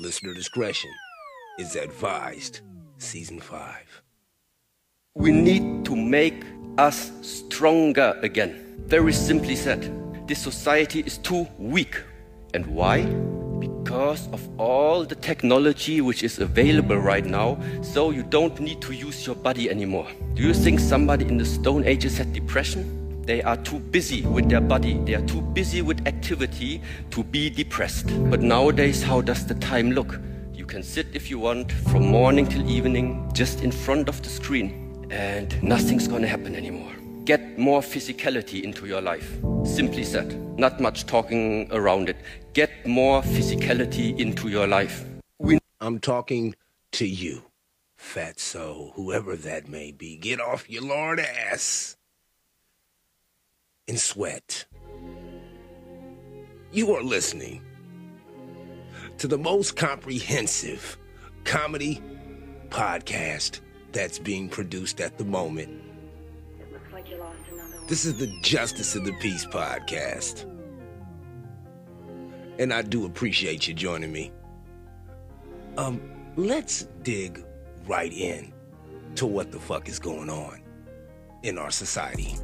Listener discretion is advised. Season 5. We need to make us stronger again. Very simply said, this society is too weak. And why? Because of all the technology which is available right now, so you don't need to use your body anymore. Do you think somebody in the Stone Ages had depression? They are too busy with their body, they are too busy with activity to be depressed. But nowadays, how does the time look? You can sit if you want from morning till evening just in front of the screen, and nothing's gonna happen anymore. Get more physicality into your life. Simply said, not much talking around it. Get more physicality into your life. I'm talking to you, fatso, whoever that may be. Get off your lord ass and sweat. You are listening to the most comprehensive comedy podcast that's being produced at the moment. Like this is the Justice of the Peace podcast. And I do appreciate you joining me. Um, let's dig right in to what the fuck is going on in our society.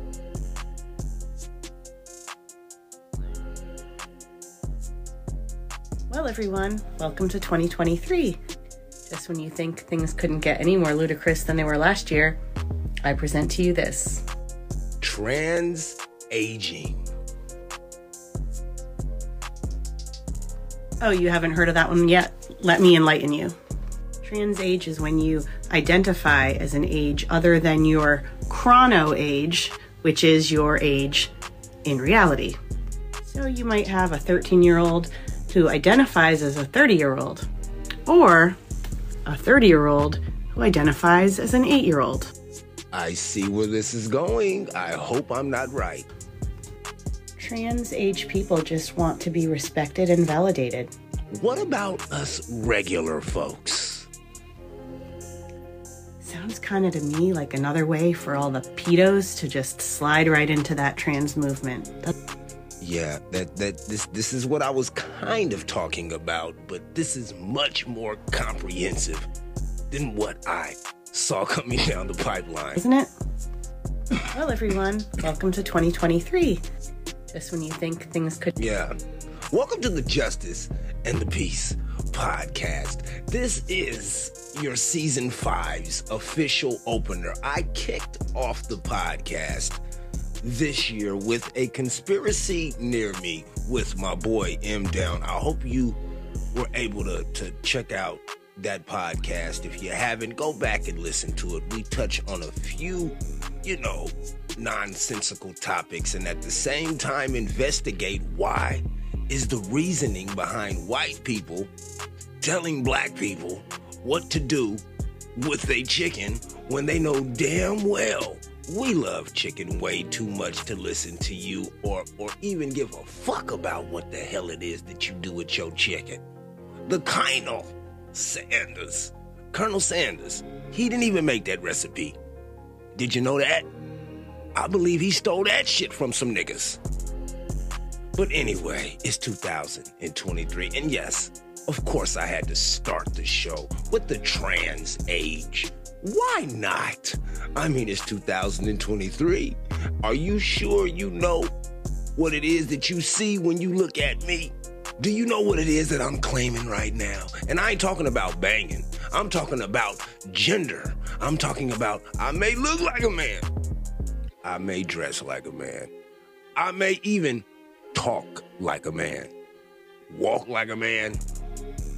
Well, everyone, welcome to 2023. Just when you think things couldn't get any more ludicrous than they were last year, I present to you this trans aging. Oh, you haven't heard of that one yet? Let me enlighten you. Trans age is when you identify as an age other than your chrono age, which is your age in reality. So you might have a 13 year old who identifies as a 30 year old, or a 30 year old who identifies as an 8 year old. I see where this is going. I hope I'm not right. Trans age people just want to be respected and validated. What about us regular folks? Sounds kind of to me like another way for all the pedos to just slide right into that trans movement. That's- yeah, that that this this is what I was kind of talking about, but this is much more comprehensive than what I saw coming down the pipeline. Isn't it? Well, everyone, welcome to 2023. Just when you think things could Yeah. Welcome to the Justice and the Peace podcast. This is your season five's official opener. I kicked off the podcast this year with a conspiracy near me with my boy M Down. I hope you were able to, to check out that podcast. If you haven't, go back and listen to it. We touch on a few, you know, nonsensical topics and at the same time investigate why is the reasoning behind white people telling black people what to do with a chicken when they know damn well we love chicken way too much to listen to you or or even give a fuck about what the hell it is that you do with your chicken. The Colonel Sanders, Colonel Sanders, he didn't even make that recipe. Did you know that? I believe he stole that shit from some niggas. But anyway, it's 2023, and yes, of course I had to start the show with the trans age. Why not? I mean, it's 2023. Are you sure you know what it is that you see when you look at me? Do you know what it is that I'm claiming right now? And I ain't talking about banging. I'm talking about gender. I'm talking about I may look like a man. I may dress like a man. I may even talk like a man. Walk like a man.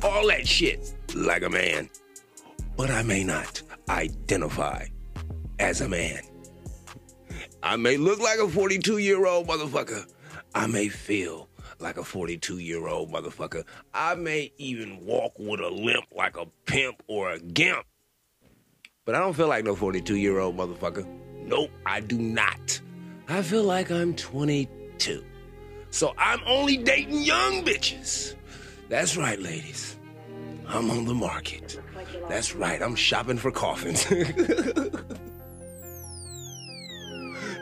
All that shit like a man. But I may not identify as a man. I may look like a 42 year old motherfucker. I may feel like a 42 year old motherfucker. I may even walk with a limp like a pimp or a gimp. But I don't feel like no 42 year old motherfucker. Nope, I do not. I feel like I'm 22. So I'm only dating young bitches. That's right, ladies. I'm on the market. That's right, I'm shopping for coffins.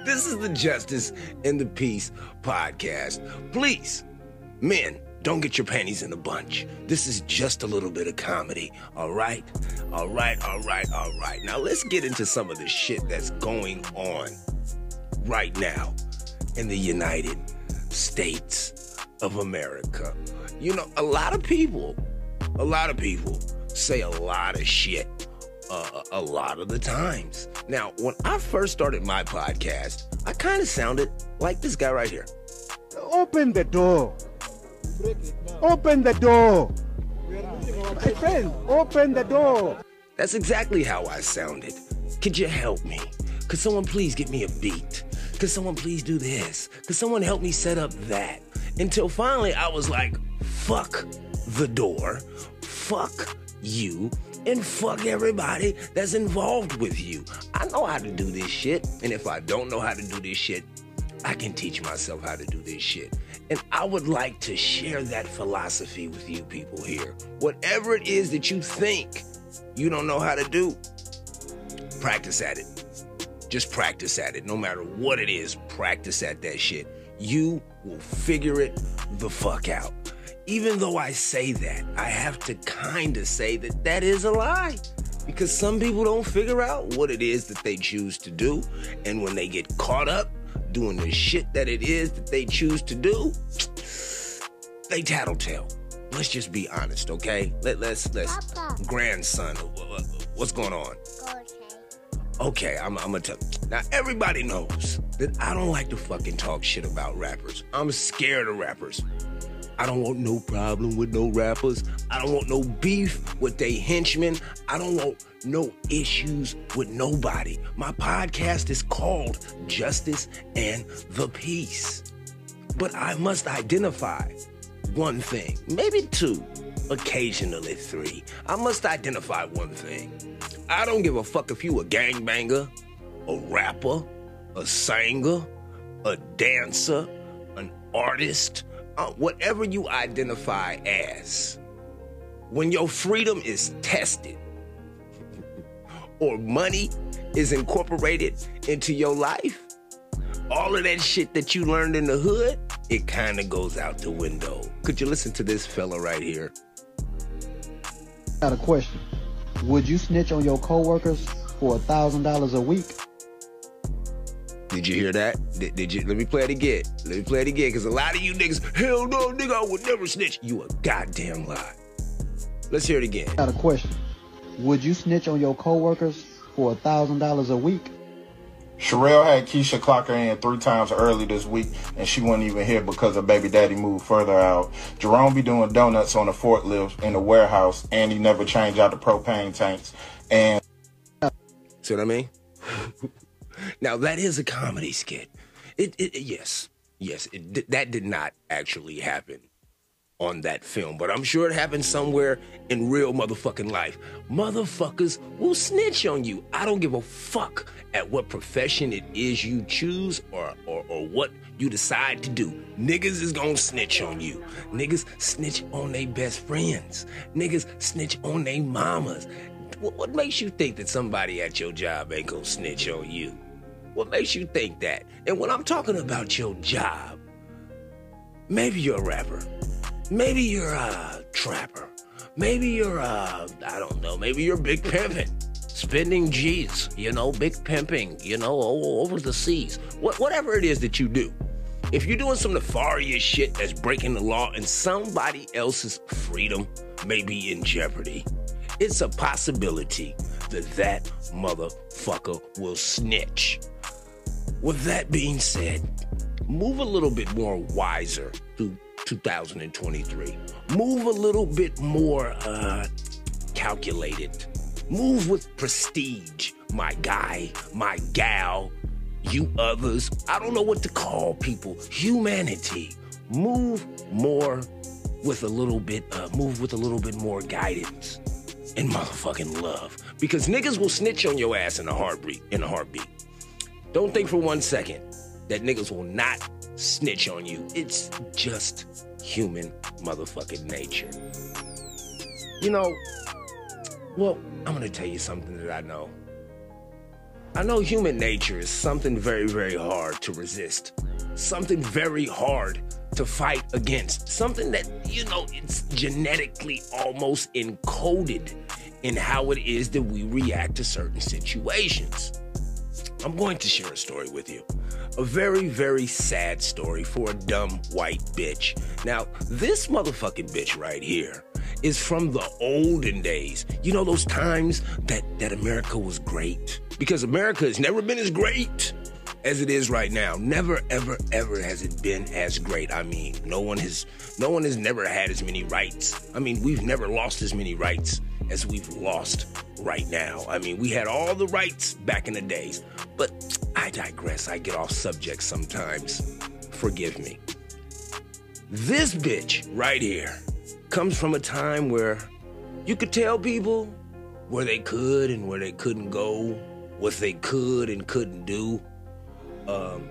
this is the Justice and the Peace podcast. Please, men, don't get your panties in a bunch. This is just a little bit of comedy, all right? All right, all right, all right. Now let's get into some of the shit that's going on right now in the United States of America. You know, a lot of people, a lot of people say a lot of shit uh, a lot of the times. Now, when I first started my podcast, I kind of sounded like this guy right here. Open the door. Open the door. My friend, open the door. That's exactly how I sounded. Could you help me? Could someone please get me a beat? Could someone please do this? Could someone help me set up that? Until finally I was like, fuck the door. Fuck you and fuck everybody that's involved with you. I know how to do this shit, and if I don't know how to do this shit, I can teach myself how to do this shit. And I would like to share that philosophy with you people here. Whatever it is that you think you don't know how to do, practice at it. Just practice at it. No matter what it is, practice at that shit. You will figure it the fuck out. Even though I say that, I have to kind of say that that is a lie. Because some people don't figure out what it is that they choose to do. And when they get caught up doing the shit that it is that they choose to do, they tattletale. Let's just be honest, okay? Let, let's, let's, Papa. grandson, uh, uh, what's going on? Okay, I'm, I'm gonna tell. Now, everybody knows that I don't like to fucking talk shit about rappers. I'm scared of rappers. I don't want no problem with no rappers. I don't want no beef with they henchmen. I don't want no issues with nobody. My podcast is called Justice and the Peace. But I must identify one thing, maybe two, occasionally three. I must identify one thing. I don't give a fuck if you a gangbanger, a rapper, a singer, a dancer, an artist, uh, whatever you identify as. When your freedom is tested or money is incorporated into your life, all of that shit that you learned in the hood, it kind of goes out the window. Could you listen to this fella right here? Got a question. Would you snitch on your coworkers for a thousand dollars a week? Did you hear that? Did, did you? Let me play it again. Let me play it again, because a lot of you niggas, hell no, nigga, I would never snitch. You a goddamn lie. Let's hear it again. Got a question. Would you snitch on your coworkers for a thousand dollars a week? Sherelle had Keisha clock her in three times early this week, and she wasn't even here because her baby daddy moved further out. Jerome be doing donuts on the forklift in the warehouse, and he never changed out the propane tanks. And See what I mean? now that is a comedy skit. It, it yes, yes, it, that did not actually happen on that film, but I'm sure it happened somewhere in real motherfucking life. Motherfuckers will snitch on you. I don't give a fuck at what profession it is you choose or or, or what you decide to do. Niggas is gonna snitch on you. Niggas snitch on their best friends. Niggas snitch on their mamas. What, what makes you think that somebody at your job ain't gonna snitch on you? What makes you think that? And when I'm talking about your job, maybe you're a rapper. Maybe you're a trapper. Maybe you're a, I don't know, maybe you're big pimping. Spending G's, you know, big pimping, you know, over the seas. What, whatever it is that you do. If you're doing some nefarious shit that's breaking the law and somebody else's freedom may be in jeopardy, it's a possibility that that motherfucker will snitch. With that being said, move a little bit more wiser through 2023. Move a little bit more uh, calculated. Move with prestige, my guy, my gal, you others. I don't know what to call people. Humanity. Move more with a little bit, uh, move with a little bit more guidance and motherfucking love. Because niggas will snitch on your ass in a heartbeat. In a heartbeat. Don't think for one second that niggas will not snitch on you. It's just human motherfucking nature. You know, well, I'm gonna tell you something that I know. I know human nature is something very, very hard to resist. Something very hard to fight against. Something that, you know, it's genetically almost encoded in how it is that we react to certain situations. I'm going to share a story with you. A very, very sad story for a dumb white bitch. Now, this motherfucking bitch right here is from the olden days. You know those times that, that America was great? Because America has never been as great as it is right now. Never, ever, ever has it been as great. I mean, no one has no one has never had as many rights. I mean, we've never lost as many rights as we've lost right now. I mean, we had all the rights back in the days. But I digress. I get off subject sometimes. Forgive me. This bitch right here comes from a time where you could tell people where they could and where they couldn't go, what they could and couldn't do. Um,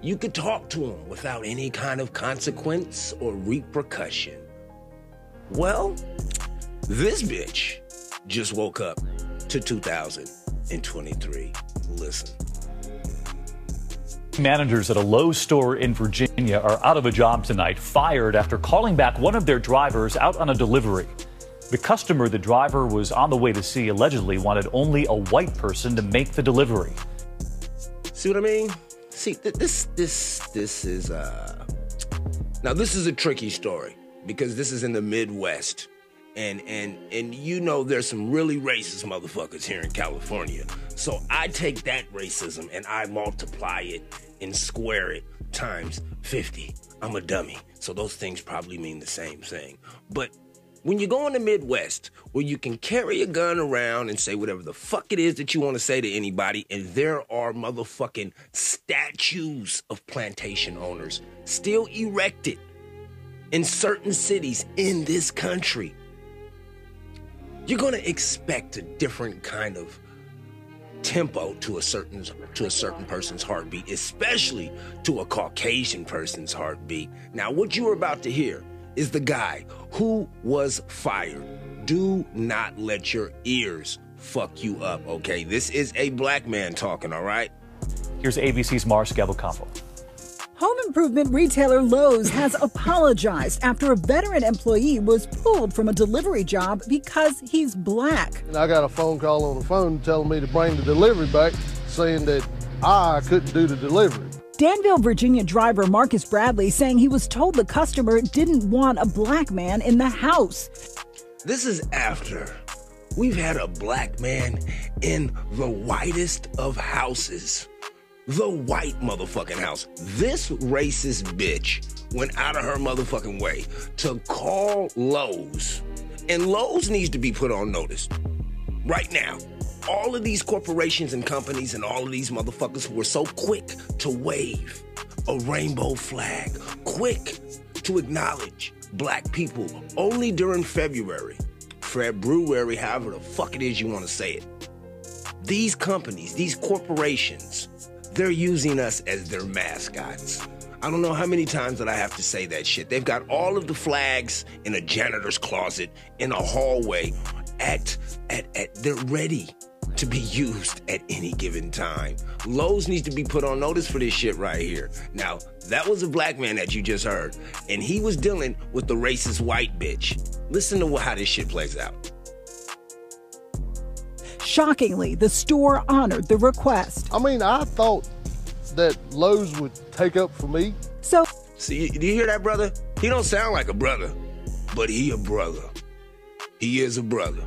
you could talk to them without any kind of consequence or repercussion. Well, this bitch just woke up to 2023. Listen. Managers at a Lowe's store in Virginia are out of a job tonight, fired after calling back one of their drivers out on a delivery. The customer the driver was on the way to see allegedly wanted only a white person to make the delivery. See what I mean? See, th- this, this, this is, uh, now this is a tricky story because this is in the Midwest. And, and, and you know, there's some really racist motherfuckers here in California. So I take that racism and I multiply it and square it times 50. I'm a dummy. So those things probably mean the same thing. But when you go in the Midwest, where you can carry a gun around and say whatever the fuck it is that you want to say to anybody, and there are motherfucking statues of plantation owners still erected in certain cities in this country, you're gonna expect a different kind of tempo to a certain to a certain person's heartbeat, especially to a Caucasian person's heartbeat. Now, what you're about to hear is the guy who was fired. Do not let your ears fuck you up, okay? This is a black man talking, all right? Here's ABC's Mara Schiavocampo. Home improvement retailer Lowe's has apologized after a veteran employee was pulled from a delivery job because he's black. And I got a phone call on the phone telling me to bring the delivery back, saying that I couldn't do the delivery. Danville, Virginia driver Marcus Bradley saying he was told the customer didn't want a black man in the house. This is after we've had a black man in the whitest of houses. The white motherfucking house. This racist bitch went out of her motherfucking way to call Lowe's. And Lowe's needs to be put on notice right now. All of these corporations and companies and all of these motherfuckers who were so quick to wave a rainbow flag, quick to acknowledge black people only during February, February, however the fuck it is you want to say it. These companies, these corporations, they're using us as their mascots. I don't know how many times that I have to say that shit. They've got all of the flags in a janitor's closet, in a hallway, at at at they're ready to be used at any given time. Lowe's needs to be put on notice for this shit right here. Now, that was a black man that you just heard, and he was dealing with the racist white bitch. Listen to how this shit plays out. Shockingly, the store honored the request. I mean, I thought that Lowe's would take up for me. So, See, do you hear that, brother? He don't sound like a brother, but he a brother. He is a brother.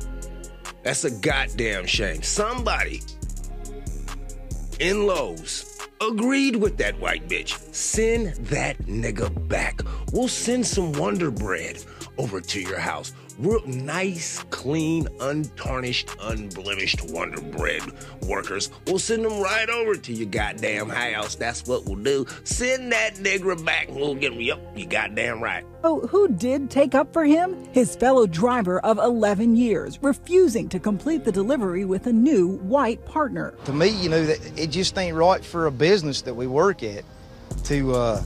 That's a goddamn shame. Somebody in Lowe's agreed with that white bitch. Send that nigga back. We'll send some Wonder Bread over to your house. Real nice, clean, untarnished, unblemished Wonder Bread workers. We'll send them right over to your goddamn house. That's what we'll do. Send that nigger back and we'll get him. Yup, you goddamn right. oh, who did take up for him? His fellow driver of 11 years, refusing to complete the delivery with a new white partner. to me, you know, that it just ain't right for a business that we work at to uh,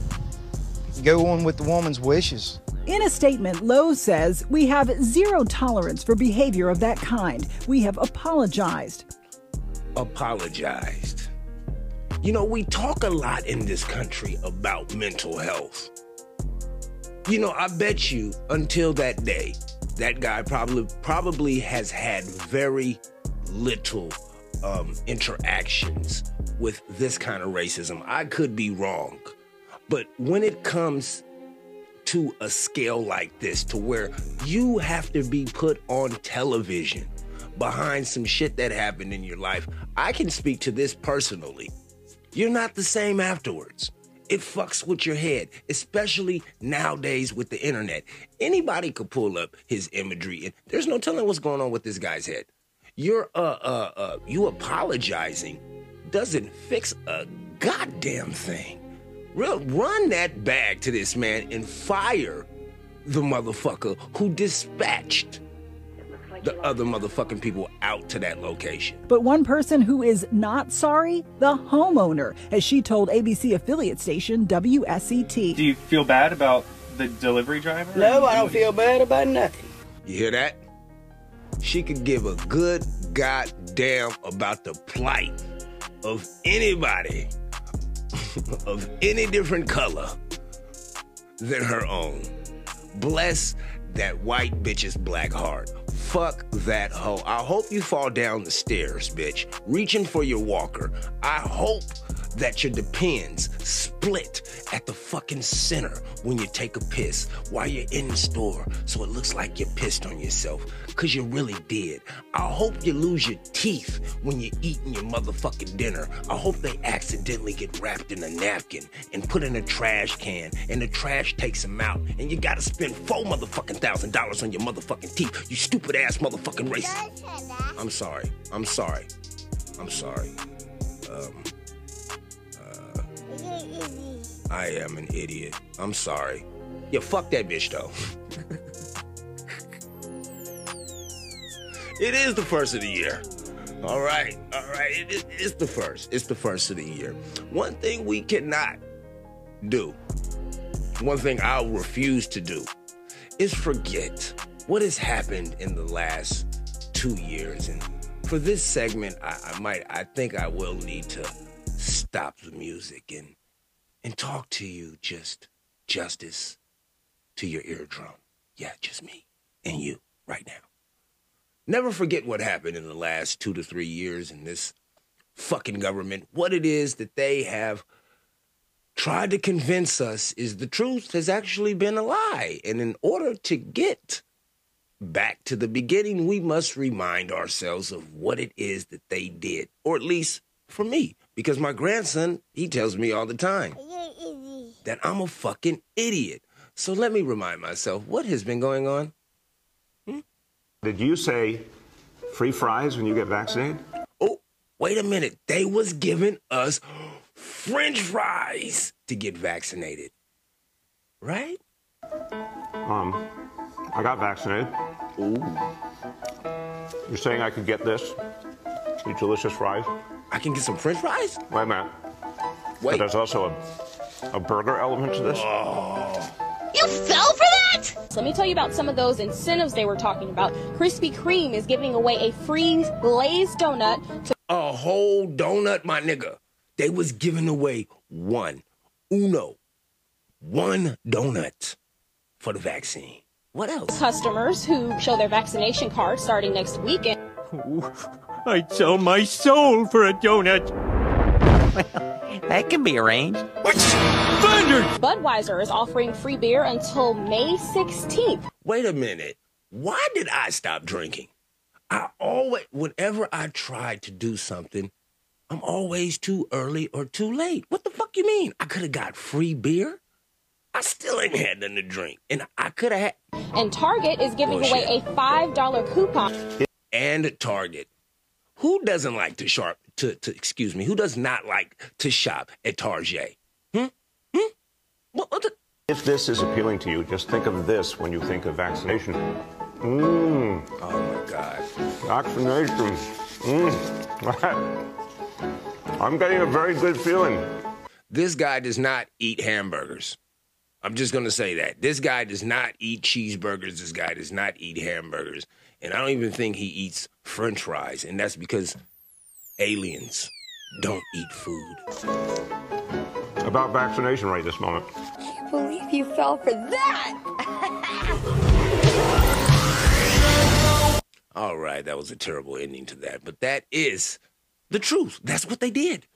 go on with the woman's wishes. In a statement, Lowe says, We have zero tolerance for behavior of that kind. We have apologized. apologized. You know, we talk a lot in this country about mental health. You know, I bet you until that day, that guy probably probably has had very little um, interactions with this kind of racism. I could be wrong, but when it comes to a scale like this, to where you have to be put on television behind some shit that happened in your life, I can speak to this personally. You're not the same afterwards. It fucks with your head, especially nowadays with the internet. Anybody could pull up his imagery, and there's no telling what's going on with this guy's head. You're uh uh uh you apologizing doesn't fix a goddamn thing. Real, run that bag to this man and fire the motherfucker who dispatched the other motherfucking people out to that location. But one person who is not sorry, the homeowner, as she told ABC affiliate station WSET. Do you feel bad about the delivery driver? No, I don't feel bad about nothing. You hear that? She could give a good goddamn about the plight of anybody of any different color than her own. Bless that white bitch's black heart. Fuck that hoe. I hope you fall down the stairs, bitch, reaching for your walker. I hope that your depends split at the fucking center when you take a piss while you're in the store so it looks like you pissed on yourself because you really did. I hope you lose your teeth when you're eating your motherfucking dinner. I hope they accidentally get wrapped in a napkin and put in a trash can and the trash takes them out and you gotta spend four motherfucking thousand dollars on your motherfucking teeth. You stupid ass motherfucking racist. I'm sorry. I'm sorry. I'm sorry. Um, I am an idiot. I'm sorry. Yeah, fuck that bitch though. it is the first of the year. All right, all right. It is, it's the first. It's the first of the year. One thing we cannot do, one thing I'll refuse to do, is forget what has happened in the last two years. And for this segment, I, I might, I think I will need to stop the music and and talk to you just justice to your eardrum. Yeah, just me and you right now. Never forget what happened in the last two to three years in this fucking government. What it is that they have tried to convince us is the truth has actually been a lie. And in order to get back to the beginning, we must remind ourselves of what it is that they did, or at least for me, because my grandson, he tells me all the time that I'm a fucking idiot. So let me remind myself what has been going on. Hmm? Did you say free fries when you get vaccinated? Oh, wait a minute. They was giving us french fries to get vaccinated. Right? Um, I got vaccinated. Ooh. You're saying I could get this? These delicious fries? I can get some french fries? Wait a minute. Wait. But there's also a, a burger element to this? Oh. You fell for that? Let me tell you about some of those incentives they were talking about. Krispy Kreme is giving away a free glazed donut to a whole donut, my nigga. They was giving away one, uno, one donut for the vaccine. What else? Customers who show their vaccination card starting next weekend. Ooh, I'd sell my soul for a donut. Well, that can be arranged. Thunder! Budweiser is offering free beer until May 16th. Wait a minute. Why did I stop drinking? I always, whenever I try to do something, I'm always too early or too late. What the fuck you mean? I could have got free beer. I still ain't had nothing to drink, and I could have had. And Target is giving Bullshit. away a five dollar coupon. And Target, who doesn't like to shop? To, to excuse me, who does not like to shop at Target? Hmm? Hmm? What, what the? If this is appealing to you, just think of this when you think of vaccination. Mmm. Oh my God. Vaccination. Mmm. I'm getting a very good feeling. This guy does not eat hamburgers. I'm just going to say that. This guy does not eat cheeseburgers. This guy does not eat hamburgers. And I don't even think he eats french fries. And that's because aliens don't eat food. About vaccination right this moment. I can't believe you fell for that. All right, that was a terrible ending to that, but that is the truth. That's what they did.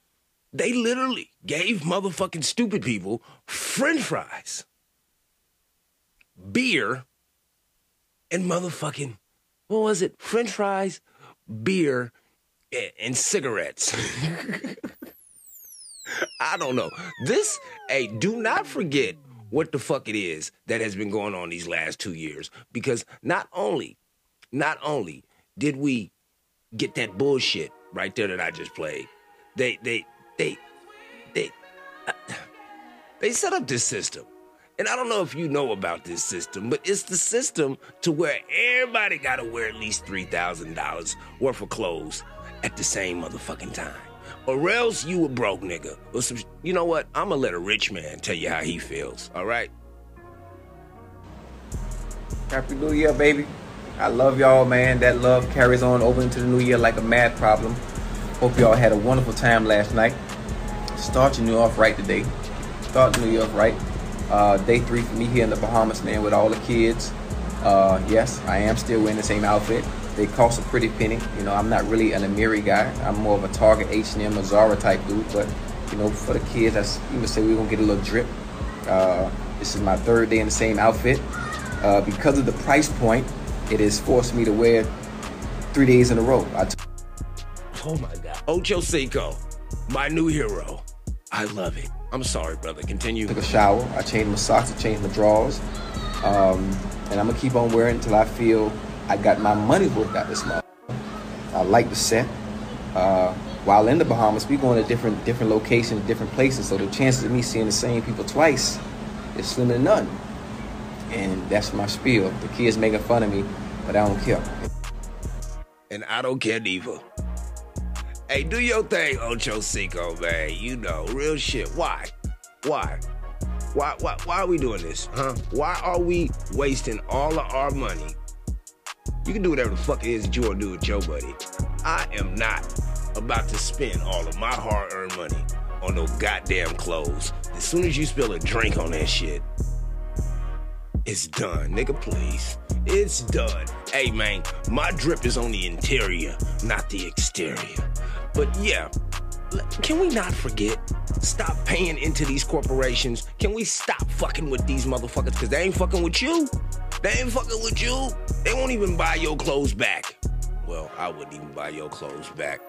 They literally gave motherfucking stupid people french fries, beer, and motherfucking, what was it? French fries, beer, and cigarettes. I don't know. This, hey, do not forget what the fuck it is that has been going on these last two years. Because not only, not only did we get that bullshit right there that I just played, they, they, they, they, uh, they set up this system. And I don't know if you know about this system, but it's the system to where everybody got to wear at least $3,000 worth of clothes at the same motherfucking time. Or else you a broke nigga. Or some, you know what? I'm gonna let a rich man tell you how he feels, all right? Happy New Year, baby. I love y'all, man. That love carries on over into the new year like a mad problem. Hope y'all had a wonderful time last night. Start your new off right today. Start the new year off right. Uh, day three for me here in the Bahamas, man, with all the kids. Uh, yes, I am still wearing the same outfit. They cost a pretty penny. You know, I'm not really an Amiri guy. I'm more of a Target, H&M, Zara type dude. But you know, for the kids, that's even say we're gonna get a little drip. Uh, this is my third day in the same outfit. Uh, because of the price point, it has forced me to wear three days in a row. I Oh my God. Ocho Cinco, my new hero. I love it. I'm sorry, brother. Continue. took a shower. I changed my socks. I changed my drawers. Um, and I'm gonna keep on wearing until I feel I got my money's worth out this month. I like the set. Uh, while in the Bahamas, we going to different different locations, different places. So the chances of me seeing the same people twice is slim to none. And that's my spiel. The kids making fun of me, but I don't care. And I don't care neither. Hey, do your thing, Ocho Cinco, man. You know, real shit. Why? Why? Why, why, why are we doing this, huh? Why are we wasting all of our money? You can do whatever the fuck it is that you want to do with your buddy. I am not about to spend all of my hard-earned money on no goddamn clothes. As soon as you spill a drink on that shit, it's done, nigga, please. It's done. Hey, man, my drip is on the interior, not the exterior. But yeah, can we not forget? Stop paying into these corporations. Can we stop fucking with these motherfuckers? Because they ain't fucking with you. They ain't fucking with you. They won't even buy your clothes back. Well, I wouldn't even buy your clothes back.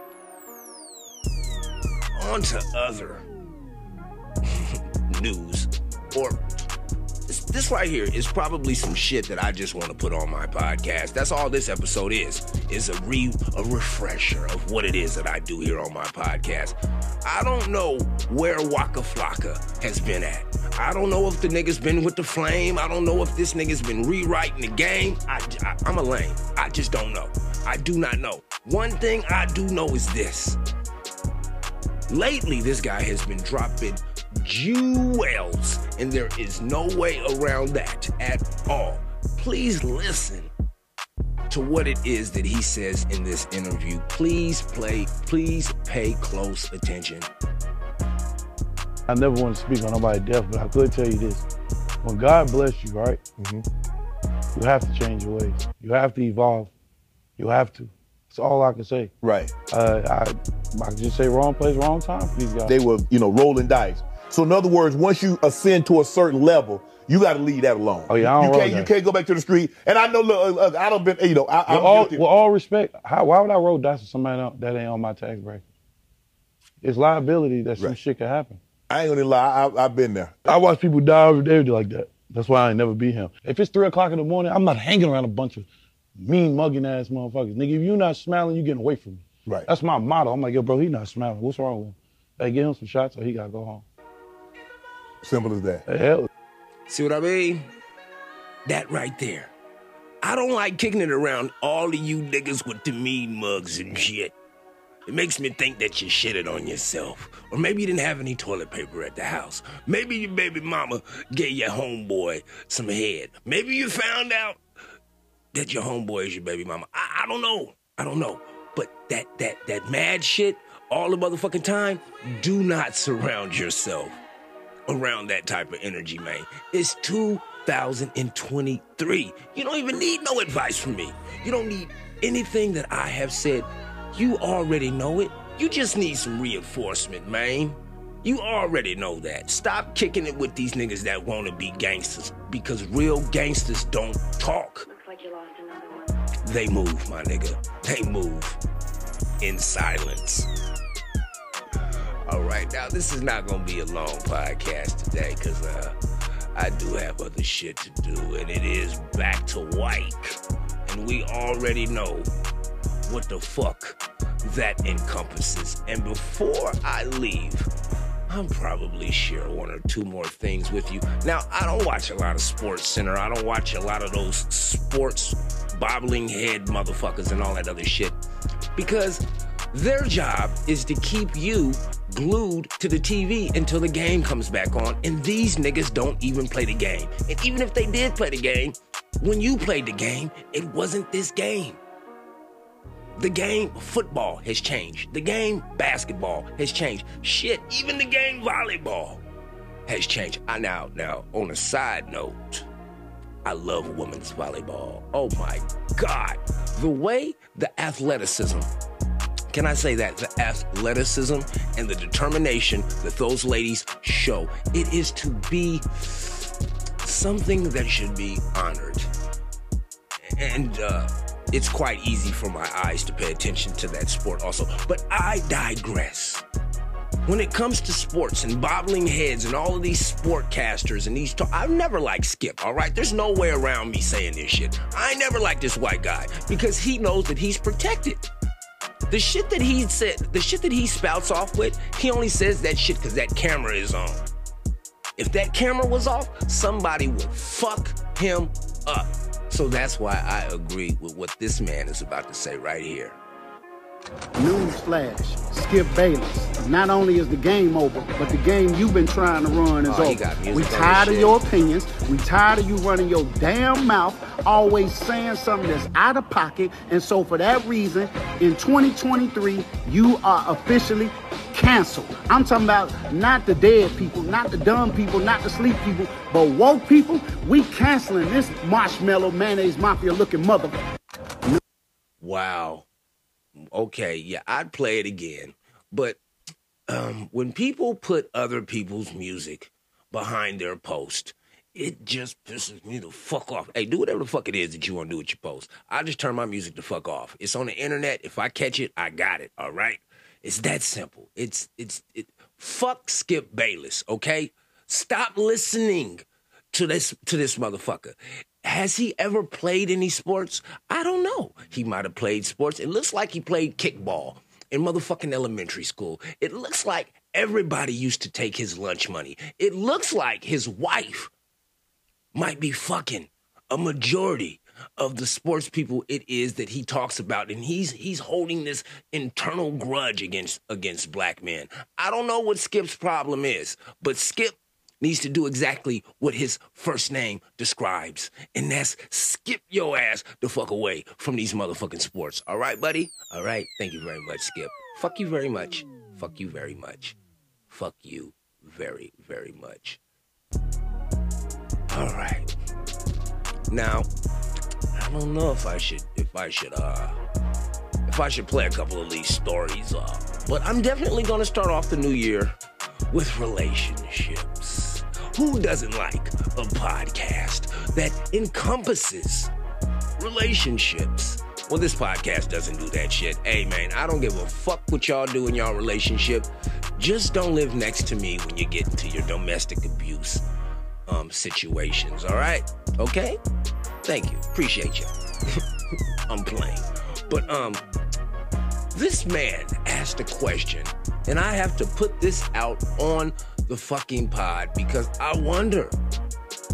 On to other news. Or this, right here is probably some shit that I just want to put on my podcast. That's all this episode is. Is a re a refresher of what it is that I do here on my podcast. I don't know where Waka Flocka has been at. I don't know if the nigga's been with the flame. I don't know if this nigga's been rewriting the game. I, I, I'm a lame. I just don't know. I do not know. One thing I do know is this. Lately, this guy has been dropping jewels, and there is no way around that at all. Please listen to what it is that he says in this interview. Please play, please pay close attention. I never want to speak on nobody's death, but I could tell you this. When God bless you, right? You have to change your ways. You have to evolve. You have to. That's all I can say. Right. Uh, I, I can just say wrong place, wrong time for these guys. They were, you know, rolling dice. So in other words, once you ascend to a certain level, you got to leave that alone. Oh, yeah, I don't you can't. You can't go back to the street. And I know, look, uh, I don't been, you know, I, with, I'm all, with all respect, how, why would I roll dice with somebody that ain't on my tax bracket? It's liability that some shit could happen. I ain't gonna lie, I, I've been there. I watch people die every day like that. That's why I ain't never be him. If it's three o'clock in the morning, I'm not hanging around a bunch of mean mugging ass motherfuckers. Nigga, if you not smiling, you getting away from me. Right. That's my motto. I'm like, yo, bro, he not smiling. What's wrong with him? Hey, give him some shots or he gotta go home. Simple as that. Hell. See what I mean? That right there. I don't like kicking it around all of you niggas with the mean mugs and shit. It makes me think that you shitted on yourself. Or maybe you didn't have any toilet paper at the house. Maybe your baby mama gave your homeboy some head. Maybe you found out that your homeboy is your baby mama. I, I don't know. I don't know. But that that that mad shit all the motherfucking time, do not surround yourself around that type of energy, man. It's 2023. You don't even need no advice from me. You don't need anything that I have said. You already know it. You just need some reinforcement, man. You already know that. Stop kicking it with these niggas that want to be gangsters because real gangsters don't talk. They move, my nigga. They move in silence. Now this is not gonna be a long podcast today because uh, I do have other shit to do, and it is back to white, and we already know what the fuck that encompasses. And before I leave, I'm probably share one or two more things with you. Now, I don't watch a lot of Sports Center. I don't watch a lot of those sports bobbling head motherfuckers and all that other shit because their job is to keep you glued to the TV until the game comes back on. And these niggas don't even play the game. And even if they did play the game, when you played the game, it wasn't this game. The game football has changed. The game basketball has changed. Shit, even the game volleyball has changed. I now now on a side note, I love women's volleyball. Oh my god. The way the athleticism can I say that? The athleticism and the determination that those ladies show. It is to be something that should be honored. And uh, it's quite easy for my eyes to pay attention to that sport also. But I digress. When it comes to sports and bobbling heads and all of these sportcasters and these, I've never liked Skip, all right? There's no way around me saying this shit. I never liked this white guy because he knows that he's protected. The shit that he said, the shit that he spouts off with, he only says that shit because that camera is on. If that camera was off, somebody would fuck him up. So that's why I agree with what this man is about to say right here. Newsflash, Skip Bayless. Not only is the game over, but the game you've been trying to run is Oh, over. We tired of your opinions. We tired of you running your damn mouth, always saying something that's out of pocket. And so for that reason, in 2023, you are officially canceled. I'm talking about not the dead people, not the dumb people, not the sleep people, but woke people. We canceling this marshmallow mayonnaise mafia looking mother. Wow. Okay, yeah, I'd play it again. But um, when people put other people's music behind their post, it just pisses me the fuck off. Hey, do whatever the fuck it is that you want to do with your post. I just turn my music the fuck off. It's on the internet. If I catch it, I got it. All right. It's that simple. It's it's it. Fuck Skip Bayless. Okay. Stop listening to this to this motherfucker. Has he ever played any sports? I don't know. He might have played sports. It looks like he played kickball in motherfucking elementary school. It looks like everybody used to take his lunch money. It looks like his wife might be fucking a majority of the sports people it is that he talks about and he's he's holding this internal grudge against against black men. I don't know what Skip's problem is, but Skip needs to do exactly what his first name describes, and that's skip your ass the fuck away from these motherfucking sports. All right, buddy? All right. Thank you very much, Skip. Fuck you very much. Fuck you very much. Fuck you very, very much. All right. Now, I don't know if I should if I should uh if I should play a couple of these stories uh but I'm definitely gonna start off the new year with relationships. Who doesn't like a podcast that encompasses relationships? Well, this podcast doesn't do that shit. Hey man, I don't give a fuck what y'all do in y'all relationship. Just don't live next to me when you get into your domestic abuse um situations, all right? Okay? Thank you. Appreciate you. I'm playing. But um this man asked a question and I have to put this out on the fucking pod because I wonder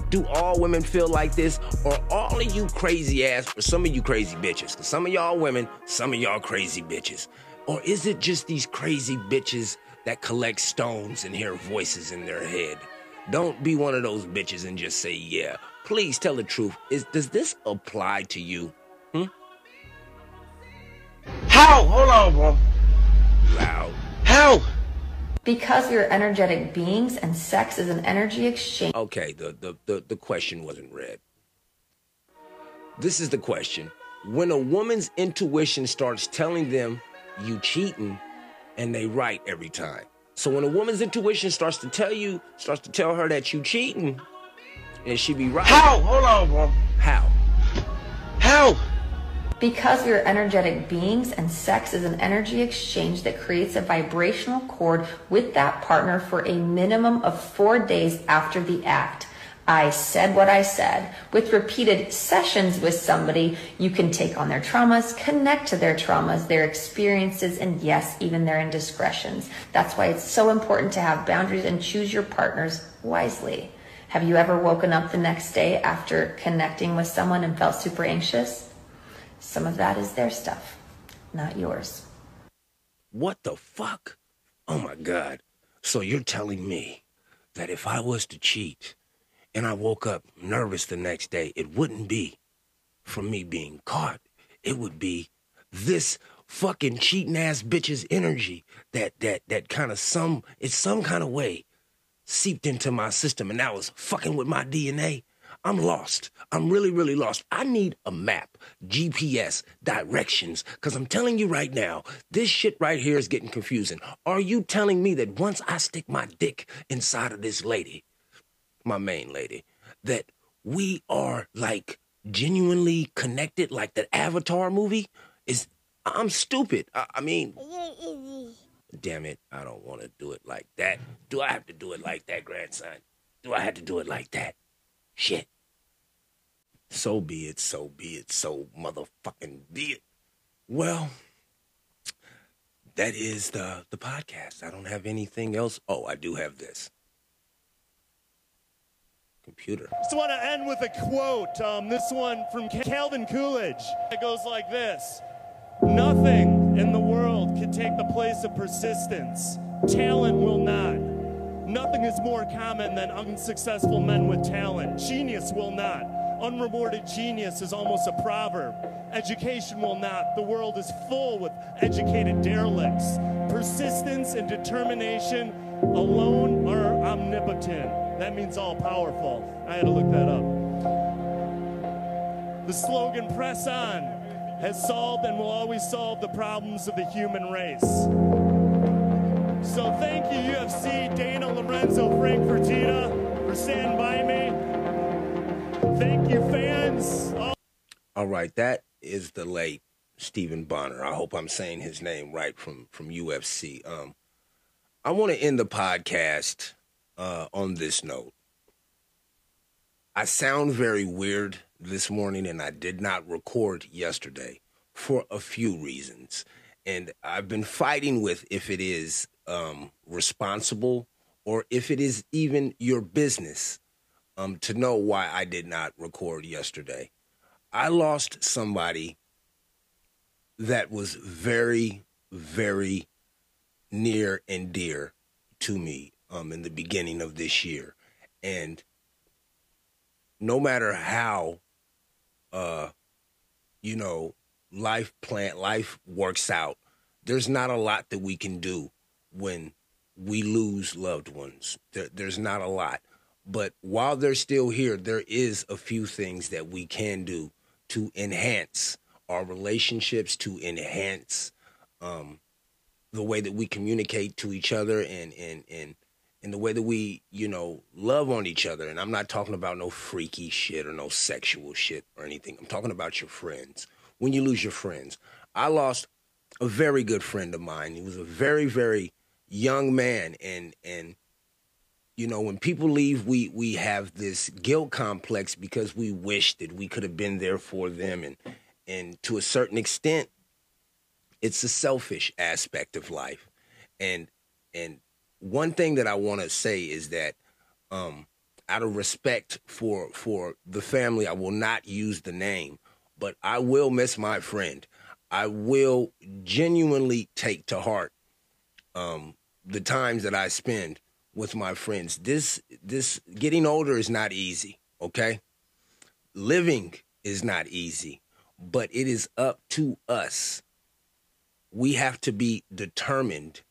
do all women feel like this or all of you crazy ass or some of you crazy bitches cuz some of y'all women, some of y'all crazy bitches. Or is it just these crazy bitches that collect stones and hear voices in their head? Don't be one of those bitches and just say yeah. Please tell the truth. Is does this apply to you? Hmm? How? Hold on, bro. Loud. How? Because we are energetic beings and sex is an energy exchange. Okay, the, the, the, the question wasn't read. This is the question. When a woman's intuition starts telling them you cheating, and they right every time. So when a woman's intuition starts to tell you, starts to tell her that you cheating, and she be right. How? Hold on, bro. How? How? Because we are energetic beings and sex is an energy exchange that creates a vibrational cord with that partner for a minimum of four days after the act. I said what I said. With repeated sessions with somebody, you can take on their traumas, connect to their traumas, their experiences, and yes, even their indiscretions. That's why it's so important to have boundaries and choose your partners wisely. Have you ever woken up the next day after connecting with someone and felt super anxious? Some of that is their stuff, not yours. What the fuck? Oh my God. So you're telling me that if I was to cheat and I woke up nervous the next day, it wouldn't be from me being caught. It would be this fucking cheating ass bitch's energy that that that kind of some it's some kind of way seeped into my system and that was fucking with my DNA. I'm lost. I'm really, really lost. I need a map, GPS, directions, because I'm telling you right now, this shit right here is getting confusing. Are you telling me that once I stick my dick inside of this lady, my main lady, that we are like genuinely connected, like that Avatar movie? Is I'm stupid. I, I mean, damn it, I don't want to do it like that. Do I have to do it like that, grandson? Do I have to do it like that? Shit. So be it, so be it, so motherfucking be it. Well, that is the the podcast. I don't have anything else. Oh, I do have this. Computer. Just want to end with a quote. Um, this one from Calvin Coolidge. It goes like this Nothing in the world can take the place of persistence, talent will not. Nothing is more common than unsuccessful men with talent. Genius will not. Unrewarded genius is almost a proverb. Education will not. The world is full with educated derelicts. Persistence and determination alone are omnipotent. That means all powerful. I had to look that up. The slogan, press on, has solved and will always solve the problems of the human race. So thank you, UFC, Dana Lorenzo, Frank Fertitta, for standing by me. Thank you, fans. All- All right, that is the late Stephan Bonnar. I hope I'm saying his name right from from UFC. Um, I want to end the podcast uh, on this note. I sound very weird this morning, and I did not record yesterday for a few reasons. And I've been fighting with if it is um, responsible or if it is even your business um, to know why I did not record yesterday. I lost somebody that was very, very near and dear to me um, in the beginning of this year. And no matter how, uh, you know, life plant life works out, there's not a lot that we can do when we lose loved ones. There, there's not a lot. But while they're still here, there is a few things that we can do to enhance our relationships, to enhance um, the way that we communicate to each other and and and and the way that we, you know, love on each other. And I'm not talking about no freaky shit or no sexual shit or anything. I'm talking about your friends. When you lose your friends, I lost a very good friend of mine. He was a very very young man and and you know when people leave we we have this guilt complex because we wish that we could have been there for them and and to a certain extent it's a selfish aspect of life. And and one thing that i want to say is that um out of respect for for the family i will not use the name but i will miss my friend. I will genuinely take to heart um the times that i spend with my friends. This this getting older is not easy, okay? Living is not easy, but it is up to us. We have to be determined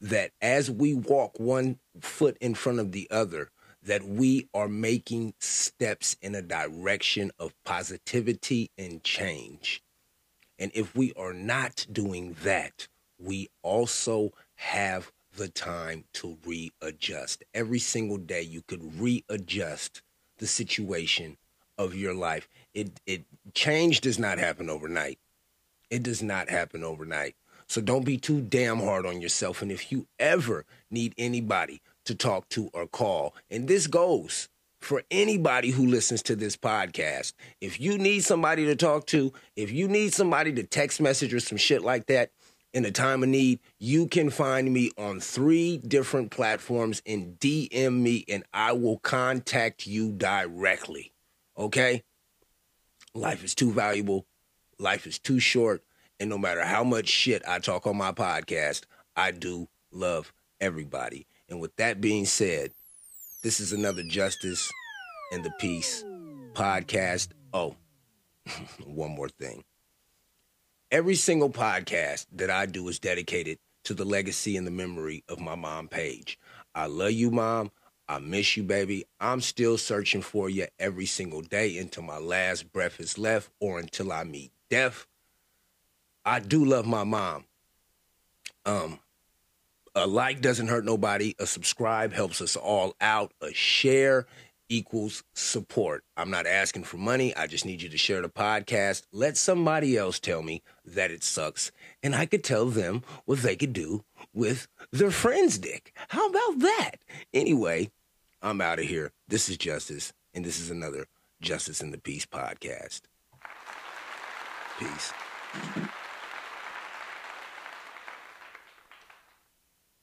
that as we walk one foot in front of the other, that we are making steps in a direction of positivity and change. And if we are not doing that, we also have the time to readjust. Every single day, you could readjust the situation of your life. It, it change does not happen overnight. It does not happen overnight. So don't be too damn hard on yourself. And if you ever need anybody to talk to or call, and this goes for anybody who listens to this podcast, if you need somebody to talk to, if you need somebody to text message or some shit like that in a time of need, you can find me on three different platforms and DM me, and I will contact you directly. Okay? Life is too valuable. Life is too short. And no matter how much shit I talk on my podcast, I do love everybody. And with that being said, this is another Justice and the Peace podcast. Oh, one more thing. Every single podcast that I do is dedicated to the legacy and the memory of my mom, Paige. I love you, mom. I miss you, baby. I'm still searching for you every single day until my last breath is left or until I meet death. I do love my mom. Um, a like doesn't hurt nobody. A subscribe helps us all out. A share equals support. I'm not asking for money. I just need you to share the podcast. Let somebody else tell me that it sucks, and I could tell them what they could do with their friend's dick. How about that? Anyway, I'm out of here. This is Justice, and this is another Justice in the Peace podcast. Peace.